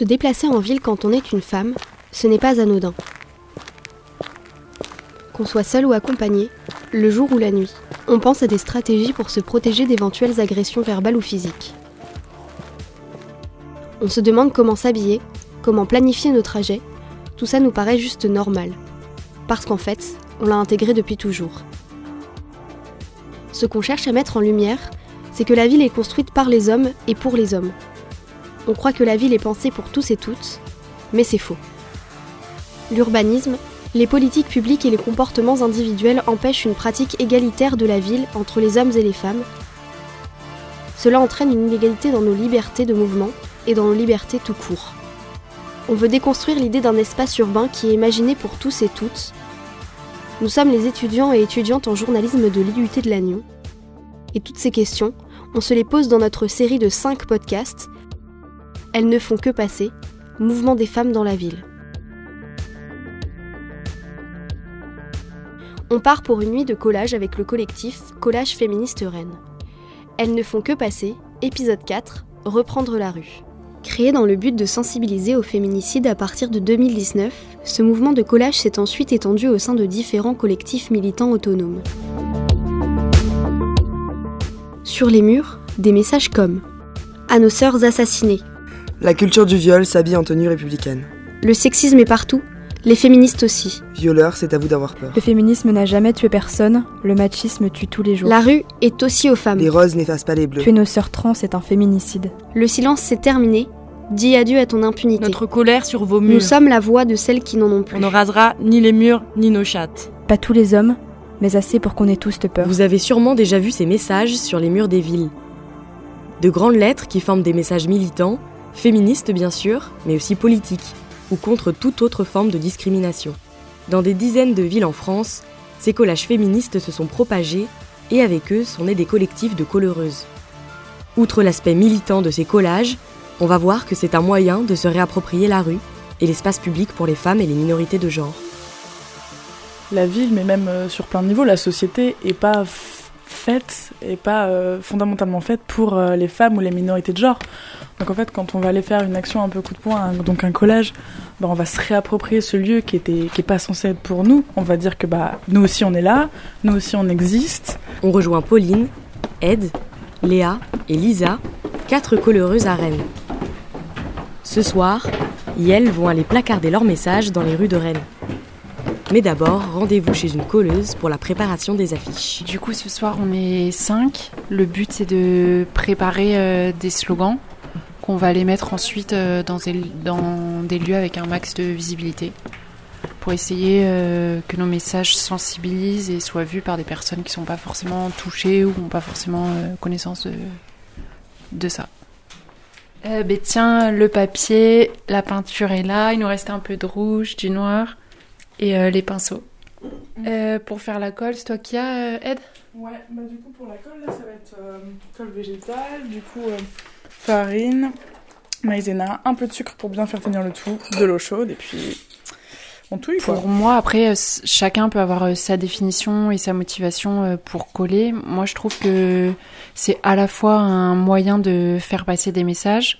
Se déplacer en ville quand on est une femme, ce n'est pas anodin. Qu'on soit seul ou accompagné, le jour ou la nuit, on pense à des stratégies pour se protéger d'éventuelles agressions verbales ou physiques. On se demande comment s'habiller, comment planifier nos trajets, tout ça nous paraît juste normal. Parce qu'en fait, on l'a intégré depuis toujours. Ce qu'on cherche à mettre en lumière, c'est que la ville est construite par les hommes et pour les hommes. On croit que la ville est pensée pour tous et toutes, mais c'est faux. L'urbanisme, les politiques publiques et les comportements individuels empêchent une pratique égalitaire de la ville entre les hommes et les femmes. Cela entraîne une inégalité dans nos libertés de mouvement et dans nos libertés tout court. On veut déconstruire l'idée d'un espace urbain qui est imaginé pour tous et toutes. Nous sommes les étudiants et étudiantes en journalisme de l'IUT de Lannion. Et toutes ces questions, on se les pose dans notre série de 5 podcasts. Elles ne font que passer. Mouvement des femmes dans la ville. On part pour une nuit de collage avec le collectif Collage féministe Rennes. Elles ne font que passer, épisode 4, reprendre la rue. Créé dans le but de sensibiliser au féminicide à partir de 2019, ce mouvement de collage s'est ensuite étendu au sein de différents collectifs militants autonomes. Sur les murs, des messages comme À nos sœurs assassinées. La culture du viol s'habille en tenue républicaine. Le sexisme est partout, les féministes aussi. Violeur, c'est à vous d'avoir peur. Le féminisme n'a jamais tué personne, le machisme tue tous les jours. La rue est aussi aux femmes. Les roses n'effacent pas les bleus. Tuer nos sœurs trans est un féminicide. Le silence s'est terminé. Dis adieu à ton impunité. Notre colère sur vos murs. Nous sommes la voix de celles qui n'en ont plus. On ne rasera ni les murs ni nos chattes. Pas tous les hommes, mais assez pour qu'on ait tous de peur. Vous avez sûrement déjà vu ces messages sur les murs des villes. De grandes lettres qui forment des messages militants, féministes bien sûr, mais aussi politiques, ou contre toute autre forme de discrimination. Dans des dizaines de villes en France, ces collages féministes se sont propagés et avec eux sont nés des collectifs de coloreuses. Outre l'aspect militant de ces collages, on va voir que c'est un moyen de se réapproprier la rue et l'espace public pour les femmes et les minorités de genre. La ville, mais même euh, sur plein de niveaux, la société est pas faite et pas euh, fondamentalement faite pour euh, les femmes ou les minorités de genre. Donc en fait, quand on va aller faire une action un peu coup de poing, donc un collage, bah, on va se réapproprier ce lieu qui était qui est pas censé être pour nous. On va dire que bah nous aussi on est là, nous aussi on existe. On rejoint Pauline, Ed, Léa et Lisa, quatre coloreuses à Rennes. Ce soir, elles vont aller placarder leurs messages dans les rues de Rennes. Mais d'abord, rendez-vous chez une colleuse pour la préparation des affiches. Du coup, ce soir, on est 5. Le but, c'est de préparer euh, des slogans qu'on va les mettre ensuite euh, dans, des, lieux avec un max de visibilité pour essayer euh, que nos messages sensibilisent et soient vus par des personnes qui ne sont pas forcément touchées ou n'ont pas forcément connaissance de, de ça. Euh, ben tiens, le papier, la peinture est là, il nous reste un peu de rouge, du noir et euh, les pinceaux. Euh, pour faire la colle, c'est toi qui as, Ed? Ouais, bah du coup pour la colle, là ça va être colle végétale, du coup farine, maïzena, un peu de sucre pour bien faire tenir le tout, de l'eau chaude et puis on touille quoi. Pour moi, après, chacun peut avoir sa définition et sa motivation pour coller. Moi, je trouve que c'est à la fois un moyen de faire passer des messages,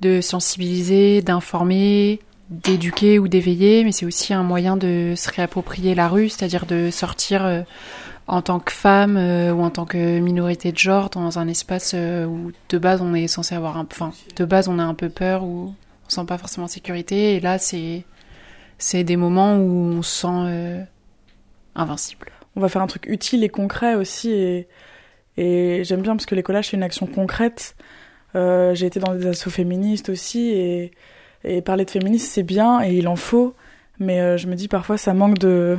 de sensibiliser, d'informer, d'éduquer ou d'éveiller, mais c'est aussi un moyen de se réapproprier la rue, c'est-à-dire de sortir euh, en tant que femme euh, ou en tant que minorité de genre dans un espace euh, où de base on est censé avoir un enfin de base on a un peu peur ou on sent pas forcément sécurité et là c'est c'est des moments où on se sent invincible. On va faire un truc utile et concret aussi et et j'aime bien parce que les collages, c'est une action concrète. J'ai été dans des assos féministes aussi et, et parler de féminisme, c'est bien et il en faut. Mais euh, je me dis parfois, ça manque de,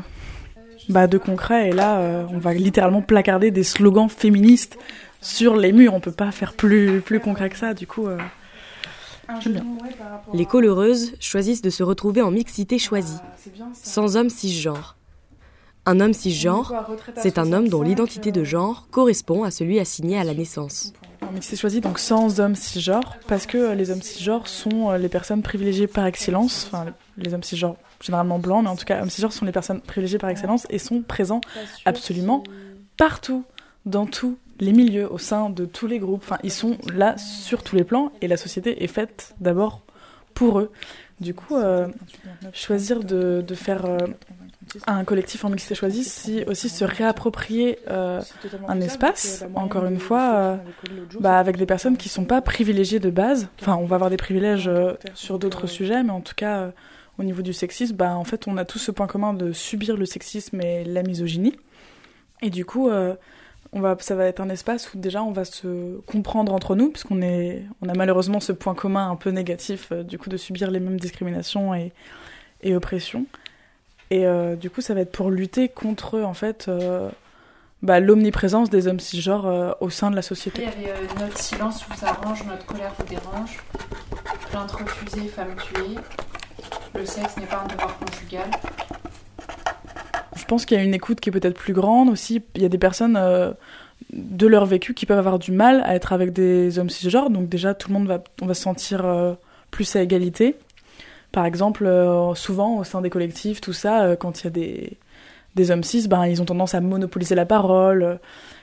bah, de concret. Et là, euh, on va littéralement placarder des slogans féministes sur les murs. On peut pas faire plus, plus concret que ça. Du coup, bien. Les coloreuses choisissent de se retrouver en mixité choisie, sans hommes cisgenres. Un homme cisgenre, c'est un homme dont l'identité de genre correspond à celui assigné à la naissance. Mais c'est choisi donc sans hommes cisgenres, parce que les hommes cisgenres sont les personnes privilégiées par excellence, enfin les hommes cisgenres généralement blancs, mais en tout cas hommes cisgenres sont les personnes privilégiées par excellence et sont présents absolument partout, dans tous les milieux, au sein de tous les groupes. Enfin, ils sont là sur tous les plans et la société est faite d'abord pour eux. Du coup, euh, choisir de, de faire euh, un collectif en mixité choisie, c'est aussi se réapproprier euh, un espace, encore une fois, euh, bah, avec des personnes qui sont pas privilégiées de base. Enfin, on va avoir des privilèges euh, sur d'autres sujets, mais en tout cas, euh, au niveau du sexisme, bah, en fait, on a tous ce point commun de subir le sexisme et la misogynie. Et du coup, euh, on va, ça va être un espace où déjà on va se comprendre entre nous, puisqu'on est, on a malheureusement ce point commun un peu négatif, euh, du coup, de subir les mêmes discriminations et, et oppressions. Et euh, du coup, ça va être pour lutter contre, en fait, euh, bah, l'omniprésence des hommes cisgenres euh, au sein de la Il y société. avait notre silence vous arrange, notre colère vous dérange, plainte refusée, femme tuée, le sexe n'est pas un devoir conjugal. Je pense qu'il y a une écoute qui est peut-être plus grande aussi. Il y a des personnes de leur vécu qui peuvent avoir du mal à être avec des hommes cisgenres. Donc déjà, tout le monde va, on va se sentir plus à égalité. Par exemple, euh, souvent au sein des collectifs, tout ça, euh, quand il y a des, des hommes cis, ben, ils ont tendance à monopoliser la parole. euh,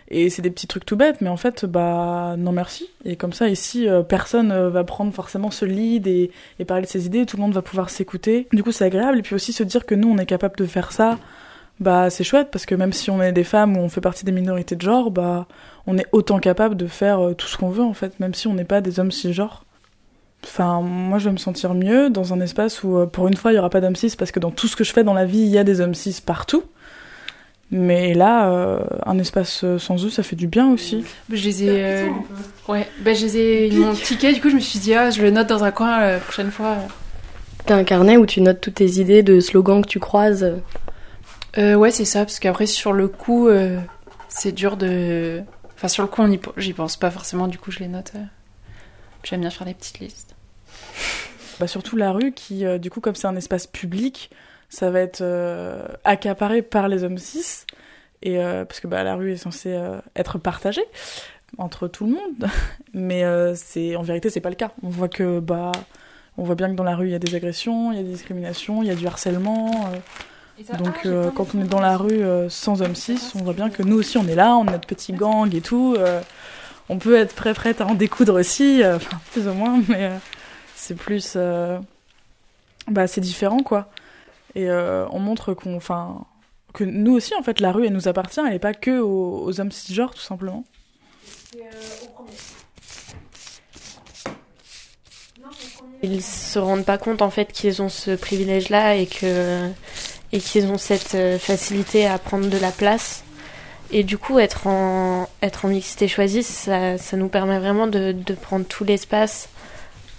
et c'est des petits trucs tout bêtes, mais en fait, bah non merci. Et comme ça, ici, personne euh, va prendre forcément ce lead et, parler de ses idées. Tout le monde va pouvoir s'écouter. Du coup, c'est agréable. Et puis aussi se dire que nous, on est capable de faire ça bah c'est chouette parce que même si on est des femmes ou on fait partie des minorités de genre, bah on est autant capable de faire tout ce qu'on veut en fait, même si on n'est pas des hommes cisgenres. Enfin, moi je vais me sentir mieux dans un espace où euh, pour une fois il y aura pas d'hommes cis parce que dans tout ce que je fais dans la vie il y a des hommes cis partout. Mais là, euh, un espace euh, sans eux, ça fait du bien aussi. Je les ai. euh, Ouais, bah, je les ai. Ils m'ont tiqué, du coup, je me suis dit, ah, je le note dans un coin la prochaine fois. T'as un carnet où tu notes toutes tes idées de slogans que tu croises. Euh, ouais, c'est ça, parce qu'après, sur le coup, euh, c'est dur de. Enfin, sur le coup, on y... j'y pense pas forcément, du coup, je les note. J'aime bien faire des petites listes. Bah, surtout la rue qui, euh, du coup, comme c'est un espace public, ça va être euh, accaparé par les hommes cis. Et, euh, parce que bah, la rue est censée euh, être partagée entre tout le monde. Mais euh, c'est en vérité, c'est pas le cas. On voit que bah, on voit bien que dans la rue, il y a des agressions, il y a des discriminations, il y a du harcèlement. euh. donc euh, quand on est dans la rue euh, sans hommes cis, on voit bien que nous aussi, on est là, on a notre petit gang et tout. euh, on peut être prêt prête à en découdre aussi, euh, enfin plus ou moins, mais euh, c'est plus euh, bah c'est différent quoi. Et euh, on montre qu'on enfin que nous aussi en fait la rue elle nous appartient elle est pas que aux, aux hommes cisgenres tout simplement. Ils se rendent pas compte en fait qu'ils ont ce privilège-là et que et qu'ils ont cette facilité à prendre de la place. Et du coup, être en être en mixité choisie, ça, ça nous permet vraiment de, prendre tout l'espace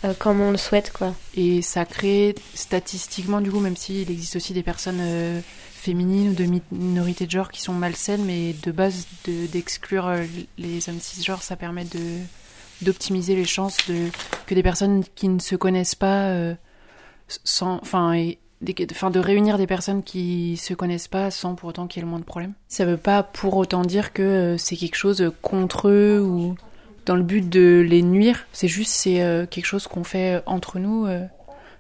euh, comme on le souhaite, quoi. Et ça crée statistiquement, du coup, même s'il existe aussi des personnes euh, féminines ou de mi- minorités de genre qui sont malsaines, mais de base, de- d'exclure euh, les hommes cisgenres, ça permet de d'optimiser les chances de que des personnes qui ne se connaissent pas, sans, enfin, de réunir des personnes qui se connaissent pas sans pour autant qu'il y ait le moins de problèmes. Ça veut pas pour autant dire que euh, c'est quelque chose contre eux ou dans le but de les nuire. C'est juste c'est euh, quelque chose qu'on fait entre nous. euh.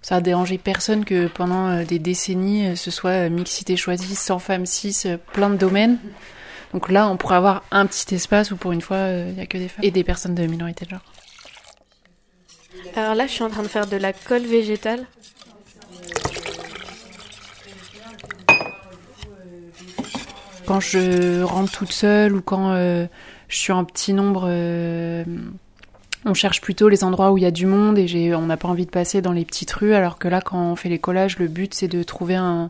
ça a dérangé personne que pendant euh, des décennies euh, ce soit euh, mixité choisie, sans femmes cis, euh, plein de domaines. Donc là, on pourrait avoir un petit espace où pour une fois il y a que des femmes et des personnes de minorité de genre. Alors là, je suis en train de faire de la colle végétale. Quand je rentre toute seule ou quand euh, je suis en petit nombre, euh, on cherche plutôt les endroits où il y a du monde et on n'a pas envie de passer dans les petites rues. Alors que là, quand on fait les collages, le but c'est de trouver un,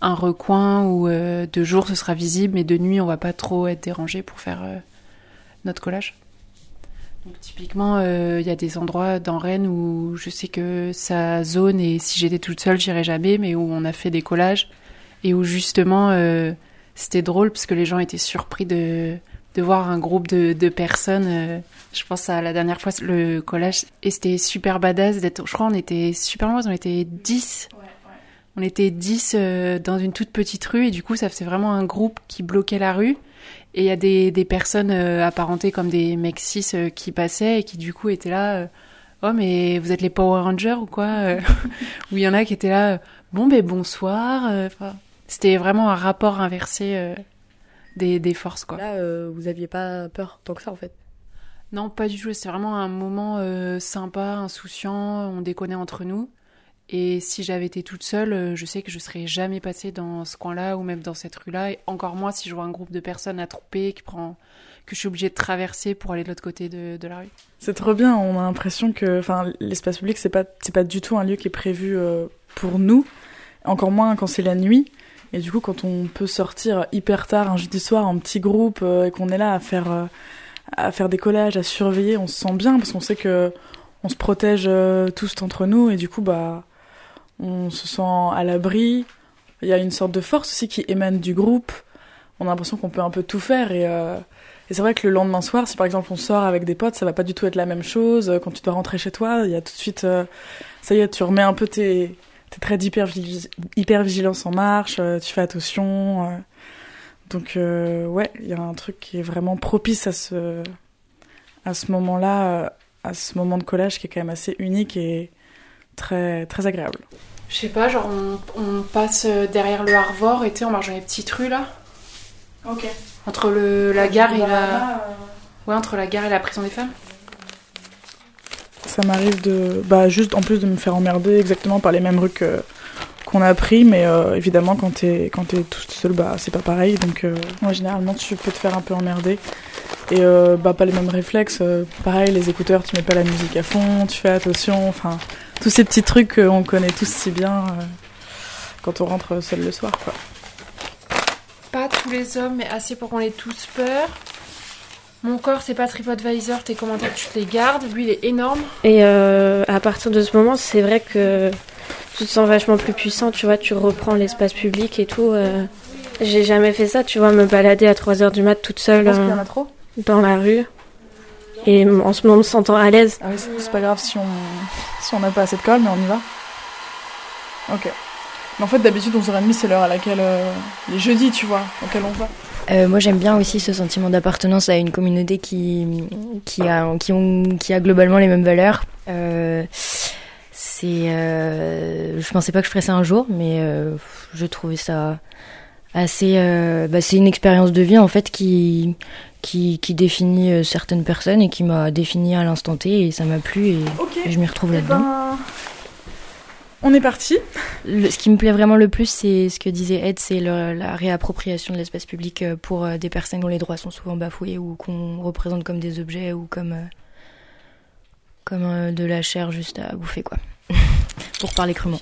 un recoin où euh, de jour ce sera visible, mais de nuit on va pas trop être dérangé pour faire notre collage. Donc typiquement, il y a des endroits dans Rennes où je sais que ça zone et si j'étais toute seule, j'irais jamais, mais où on a fait des collages et où justement c'était drôle parce que les gens étaient surpris de, de voir un groupe de, de personnes. euh, je pense à la dernière fois le collage et c'était super badass d'être. Je crois on était super nombreux, on était 10. On était 10 euh, dans une toute petite rue et du coup ça faisait vraiment un groupe qui bloquait la rue. Et il y a des, des personnes euh, apparentées comme des mecs cis euh, qui passaient et qui du coup étaient là. euh, oh mais vous êtes les Power Rangers ou quoi euh Ou il y en a qui étaient là. Bon ben bonsoir. euh, enfin, c'était vraiment un rapport inversé euh, des, des forces quoi. Là, euh, vous aviez pas peur tant que ça en fait? Non, pas du tout. C'est vraiment un moment euh, sympa, insouciant. On déconnait entre nous. Et si j'avais été toute seule, je sais que je serais jamais passée dans ce coin-là ou même dans cette rue-là. Et encore moins si je vois un groupe de personnes attroupées qui prend que je suis obligée de traverser pour aller de l'autre côté de, de la rue. C'est trop bien. On a l'impression que, enfin, l'espace public c'est pas c'est pas du tout un lieu qui est prévu euh, pour nous. Encore moins quand c'est la nuit. Et du coup, quand on peut sortir hyper tard un jeudi soir en petit groupe euh, et qu'on est là à faire euh, à faire des collages, à surveiller, on se sent bien parce qu'on sait que on se protège euh, tous entre nous et du coup, bah, on se sent à l'abri. Il y a une sorte de force aussi qui émane du groupe. On a l'impression qu'on peut un peu tout faire et, c'est vrai que le lendemain soir, si par exemple on sort avec des potes, ça va pas du tout être la même chose. Quand tu dois rentrer chez toi, il y a tout de suite, ça y est, tu remets un peu tes, tes traits d'hypervigilance en marche, euh, tu fais attention. euh. donc euh, ouais, il y a un truc qui est vraiment propice à ce, à ce moment-là, euh, à ce moment de collage qui est quand même assez unique et très très agréable. Je sais pas, genre on, on passe derrière le Harvard et tu sais, on marche dans les petites rues là. Ok. Entre le, la gare et la. Ouais, entre la gare et la prison des femmes. Ça m'arrive de, bah juste en plus de me faire emmerder exactement par les mêmes rues que qu'on a pris, mais euh, évidemment quand t'es quand t'es tout seul, bah c'est pas pareil. Donc euh, moi généralement tu peux te faire un peu emmerder et euh, bah pas les mêmes réflexes. euh, pareil les écouteurs, tu mets pas la musique à fond, tu fais attention. Enfin tous ces petits trucs qu'on connaît tous si bien euh, quand on rentre seul le soir. Pas tous les hommes, mais assez pour qu'on ait tous peur. Mon corps, c'est pas TripAdvisor, tes commentaires, tu te les gardes. Lui, il est énorme. Et euh, à partir de ce moment, c'est vrai que tu te sens vachement plus puissant, tu vois, tu reprends l'espace public et tout. euh. J'ai jamais fait ça, tu vois, me balader à 3h du mat toute seule Parce qu'il y en euh, a trop? dans la rue. Et en ce moment, me sentant à l'aise. Ah oui, c'est c'est pas grave si on si on n'a pas assez de colle, mais on y va. Ok. Mais en fait, d'habitude, 11h30, c'est l'heure à laquelle. euh, les jeudis, tu vois, auquel on va. Euh, moi, j'aime bien aussi ce sentiment d'appartenance à une communauté qui, qui, a, qui, ont, qui a globalement les mêmes valeurs. Euh, c'est, euh, je pensais pas que je ferais ça un jour, mais euh, je trouvais ça assez. euh, bah, c'est une expérience de vie en fait qui, qui, qui définit euh, certaines personnes et qui m'a défini à l'instant T et ça m'a plu et, et je m'y retrouve Eh là-dedans. On est parti. Le- ce qui me plaît vraiment le plus, c'est ce que disait Ed, c'est la réappropriation de l'espace public euh, pour euh, des personnes dont les droits sont souvent bafoués ou qu'on représente comme des objets ou comme, euh, comme euh, de la chair juste à bouffer, quoi. pour parler crûment.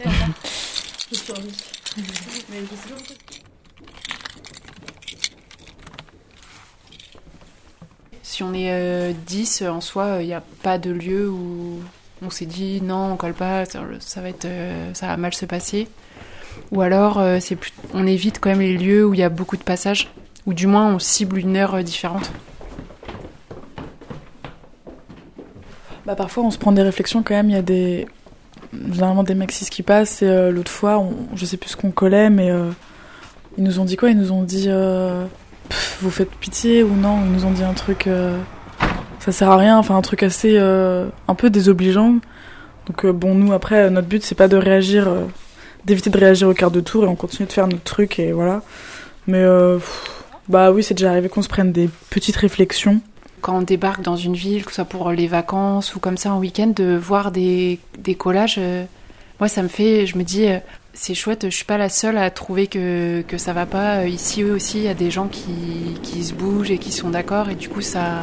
Si on est euh, 10 en soi, il n'y a pas de lieu où on s'est dit non, on colle pas, ça, euh, va mal se passer. Ou alors, euh, on évite quand même les lieux où il y a beaucoup de passages, ou du moins on cible une heure euh, différente. Bah, parfois, on se prend des réflexions quand même. Il y a des. Généralement, des cis qui passent. Et l'autre fois, on... je sais plus ce qu'on collait, mais ils nous ont dit quoi? Ils nous ont dit Vous faites pitié ou non? Ils nous ont dit un truc. Ça sert à rien. Enfin, un truc assez. euh, un peu désobligeant. Donc, euh, bon, nous, après, notre but, c'est pas de réagir. euh, d'éviter de réagir au quart de tour et on continue de faire notre truc et voilà. Mais. bah oui, c'est déjà arrivé qu'on se prenne des petites réflexions. Quand on débarque dans une ville, que ce soit pour les vacances ou comme ça en week-end, de voir des, des collages, moi ça me fait, je me dis, c'est chouette, je suis pas la seule à trouver que, que ça va pas. Ici aussi, il y a des gens qui, qui se bougent et qui sont d'accord et du coup ça,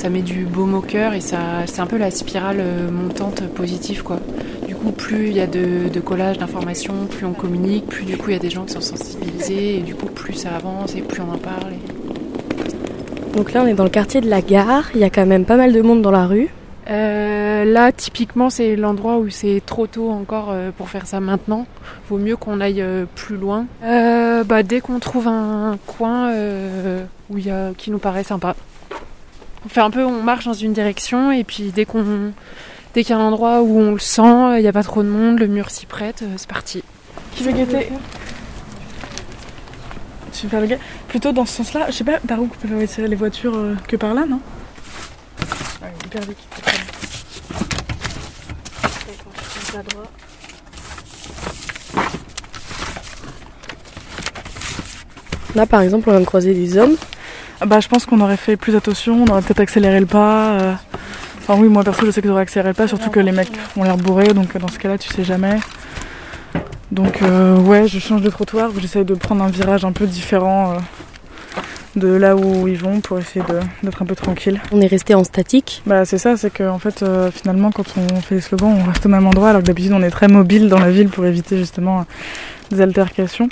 ça met du baume au cœur et ça, c'est un peu la spirale euh, montante positive quoi. Du coup, plus il y a de, de collages, d'informations, plus on communique, plus du coup il y a des gens qui sont sensibilisés et du coup plus ça avance et plus on en parle. et- Donc là, on est dans le quartier de la gare. Il y a quand même pas mal de monde dans la rue. Euh, là, typiquement, c'est l'endroit où c'est trop tôt encore euh, pour faire ça maintenant. Vaut mieux qu'on aille euh, plus loin. Euh, bah, dès qu'on trouve un coin euh, où y a, qui nous paraît sympa. On fait un peu, on marche dans une direction et puis dès qu'on, dès qu'il y a un endroit où on le sent, il n'y a pas trop de monde, le mur s'y prête, euh, c'est parti. Qui veut guetter Tu veux faire le gars Plutôt dans ce sens-là, je sais pas par où on peut tirer les voitures euh, que par là, non? Ouais, hyper vite. Là, par exemple, on vient de croiser des hommes. Ah Bah, je pense qu'on aurait fait plus attention, on aurait peut-être accéléré le pas. euh. Enfin oui, moi perso, je sais que j'aurais accéléré pas, surtout que les mecs ont l'air bourrés, donc dans ce cas-là, tu sais jamais. Donc euh, ouais, je change de trottoir, j'essaye de prendre un virage un peu différent euh, de là où ils vont pour essayer d'être un peu tranquille. On est resté en statique. Bah c'est ça, c'est que en fait euh, finalement quand on fait les slogans, on reste au même endroit alors que d'habitude on est très mobile dans la ville pour éviter justement des altercations.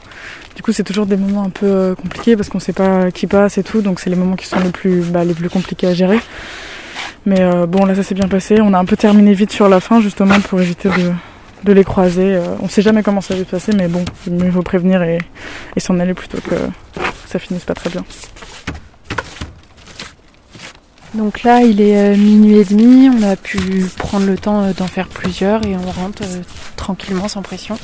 Du coup c'est toujours des moments un peu euh, compliqués parce qu'on sait pas qui passe et tout, donc c'est les moments qui sont les plus bah, les plus compliqués à gérer. Mais euh, bon là ça s'est bien passé, on a un peu terminé vite sur la fin justement pour éviter de, les croiser. Euh, on sait jamais comment ça va se passer mais bon, il faut prévenir et, s'en aller plutôt que ça finisse pas très bien. Donc là, il est euh, minuit et demi, on a pu prendre le temps d'en faire plusieurs et on rentre tranquillement, sans pression.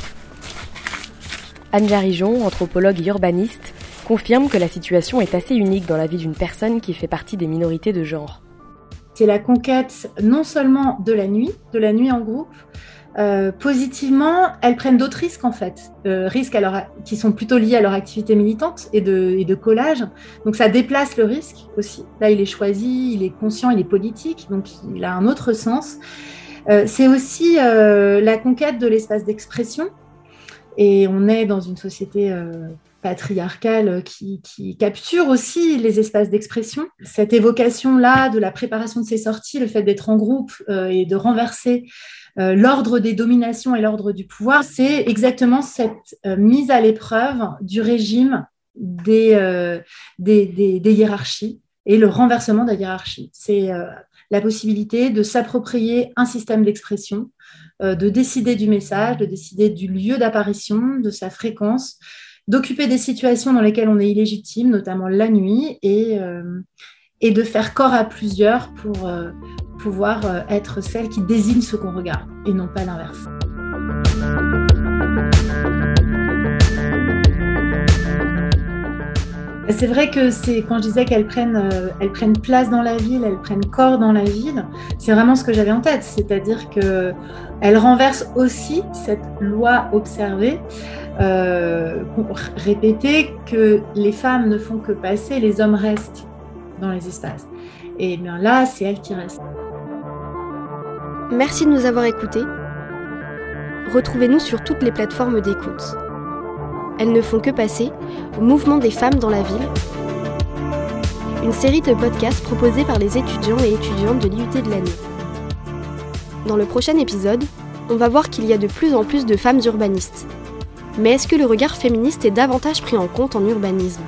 Anne Jarijon, anthropologue et urbaniste, confirme que la situation est assez unique dans la vie d'une personne qui fait partie des minorités de genre. C'est la conquête non seulement de la nuit, de la nuit en groupe, euh, positivement, elles prennent d'autres risques en fait, euh, risques qui sont plutôt liés à leur activité militante et de, collage. Donc ça déplace le risque aussi. Là, il est choisi, il est conscient, il est politique, donc il a un autre sens. Euh, c'est aussi la conquête de l'espace d'expression. Et on est dans une société euh, patriarcale qui, qui capture aussi les espaces d'expression. Cette évocation-là de la préparation de ces sorties, le fait d'être en groupe euh, et de renverser euh, l'ordre des dominations et l'ordre du pouvoir, c'est exactement cette euh, mise à l'épreuve du régime des, euh, hiérarchies et le renversement de la hiérarchie. C'est euh, la possibilité de s'approprier un système d'expression, euh, de décider du message, de décider du lieu d'apparition, de sa fréquence, d'occuper des situations dans lesquelles on est illégitime, notamment la nuit, et, euh, et de faire corps à plusieurs pour euh, pouvoir euh, être celle qui désigne ce qu'on regarde, et non pas l'inverse. C'est vrai que c'est quand je disais qu'elles prennent, euh, elles prennent place dans la ville, elles prennent corps dans la ville, c'est vraiment ce que j'avais en tête, c'est-à-dire que elles renversent aussi cette loi observée, euh, répétée que les femmes ne font que passer, les hommes restent dans les espaces. Et bien là, c'est elles qui restent. Merci de nous avoir écoutés. Retrouvez-nous sur toutes les plateformes d'écoute. Elles ne font que passer au mouvement des femmes dans la ville. Une série de podcasts proposés par les étudiants et étudiantes de l'IUT de l'année. Dans le prochain épisode, on va voir qu'il y a de plus en plus de femmes urbanistes. Mais est-ce que le regard féministe est davantage pris en compte en urbanisme?